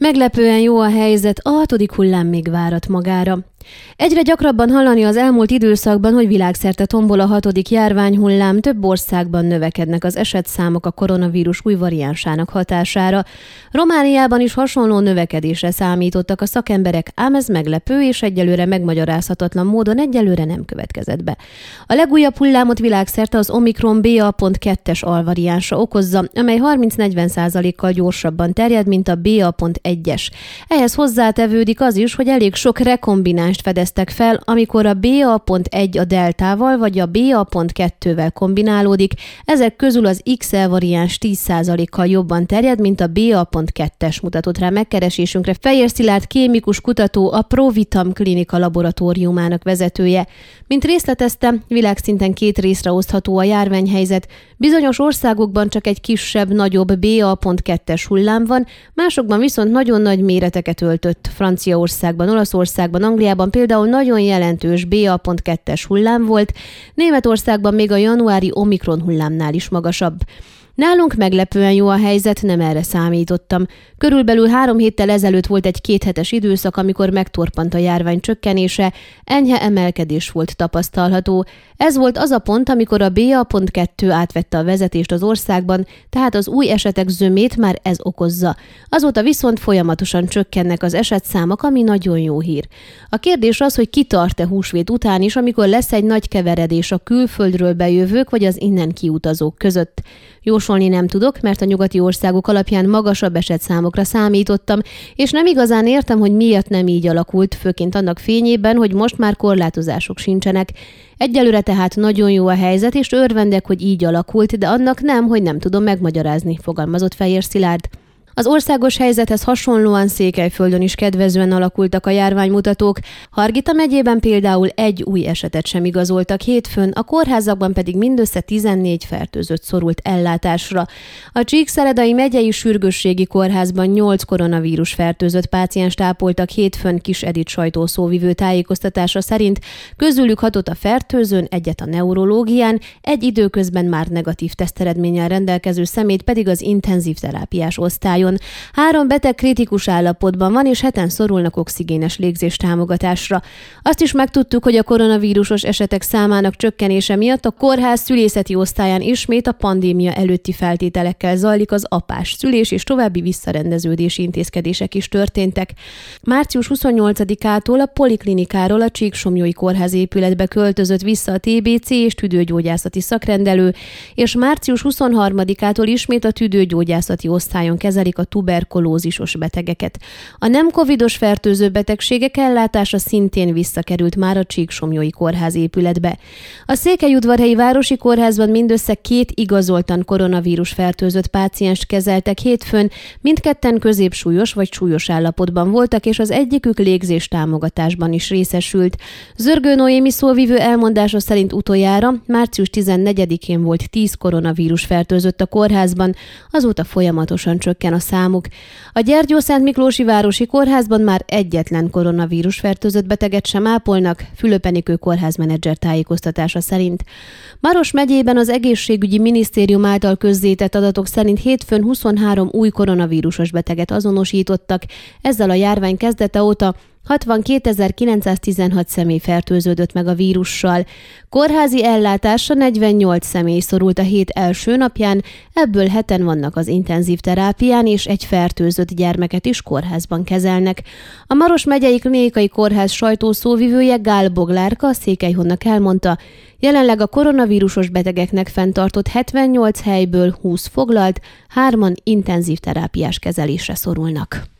Meglepően jó a helyzet, a hatodik hullám még várat magára. Egyre gyakrabban hallani az elmúlt időszakban, hogy világszerte tombol a hatodik járványhullám, több országban növekednek az esetszámok a koronavírus új variánsának hatására. Romániában is hasonló növekedésre számítottak a szakemberek, ám ez meglepő és egyelőre megmagyarázhatatlan módon egyelőre nem következett be. A legújabb hullámot világszerte az Omikron BA.2-es alvariánsa okozza, amely 30-40%-kal gyorsabban terjed, mint a BA.1-es. Ehhez hozzátevődik az is, hogy elég sok rekombináns variánst fedeztek fel, amikor a BA.1 a deltával vagy a BA.2-vel kombinálódik, ezek közül az XL variáns 10%-kal jobban terjed, mint a BA.2-es mutatott rá megkeresésünkre Fejér Szilárd kémikus kutató, a Provitam klinika laboratóriumának vezetője. Mint részletezte, világszinten két részre osztható a járványhelyzet, bizonyos országokban csak egy kisebb, nagyobb BA.2-es hullám van, másokban viszont nagyon nagy méreteket öltött. Franciaországban, Olaszországban, Angliában Ausztriában például nagyon jelentős BA.2-es hullám volt, Németországban még a januári Omikron hullámnál is magasabb. Nálunk meglepően jó a helyzet, nem erre számítottam. Körülbelül három héttel ezelőtt volt egy kéthetes időszak, amikor megtorpant a járvány csökkenése, enyhe emelkedés volt tapasztalható. Ez volt az a pont, amikor a BA.2 átvette a vezetést az országban, tehát az új esetek zömét már ez okozza. Azóta viszont folyamatosan csökkennek az esetszámok, ami nagyon jó hír. A kérdés az, hogy kitart-e húsvét után is, amikor lesz egy nagy keveredés a külföldről bejövők vagy az innen kiutazók között. Jósolni nem tudok, mert a nyugati országok alapján magasabb esetszámokra számítottam, és nem igazán értem, hogy miért nem így alakult, főként annak fényében, hogy most már korlátozások sincsenek. Egyelőre tehát nagyon jó a helyzet, és örvendek, hogy így alakult, de annak nem, hogy nem tudom megmagyarázni, fogalmazott Fejér Szilárd. Az országos helyzethez hasonlóan Székelyföldön is kedvezően alakultak a járványmutatók. Hargita megyében például egy új esetet sem igazoltak hétfőn, a kórházakban pedig mindössze 14 fertőzött szorult ellátásra. A Csíkszeredai megyei sürgősségi kórházban 8 koronavírus fertőzött páciens tápoltak hétfőn Kis Edit sajtószóvivő tájékoztatása szerint, közülük hatott a fertőzőn, egyet a neurológián, egy időközben már negatív teszteredménnyel rendelkező szemét pedig az intenzív terápiás osztályon osztályon. Három beteg kritikus állapotban van, és heten szorulnak oxigénes légzés támogatásra. Azt is megtudtuk, hogy a koronavírusos esetek számának csökkenése miatt a kórház szülészeti osztályán ismét a pandémia előtti feltételekkel zajlik az apás szülés, és további visszarendeződési intézkedések is történtek. Március 28-ától a poliklinikáról a Csíksomjói kórház épületbe költözött vissza a TBC és tüdőgyógyászati szakrendelő, és március 23-ától ismét a tüdőgyógyászati osztályon kezelik a tuberkulózisos betegeket. A nem covidos fertőző betegségek ellátása szintén visszakerült már a Csíksomjói kórház épületbe. A Székelyudvarhelyi Városi Kórházban mindössze két igazoltan koronavírus fertőzött pácienst kezeltek hétfőn, mindketten középsúlyos vagy súlyos állapotban voltak, és az egyikük légzés támogatásban is részesült. Zörgő Noémi szóvivő elmondása szerint utoljára március 14-én volt 10 koronavírus fertőzött a kórházban, azóta folyamatosan csökken a számuk. A Gyergyószent Miklósi Városi Kórházban már egyetlen koronavírus fertőzött beteget sem ápolnak, Fülöpenikő kórházmenedzser tájékoztatása szerint. Maros megyében az egészségügyi minisztérium által közzétett adatok szerint hétfőn 23 új koronavírusos beteget azonosítottak, ezzel a járvány kezdete óta 62.916 személy fertőződött meg a vírussal. Kórházi ellátásra 48 személy szorult a hét első napján, ebből heten vannak az intenzív terápián, és egy fertőzött gyermeket is kórházban kezelnek. A Maros megyei klinikai kórház sajtószóvivője Gál Boglárka a Székelyhonnak elmondta, Jelenleg a koronavírusos betegeknek fenntartott 78 helyből 20 foglalt, hárman intenzív terápiás kezelésre szorulnak.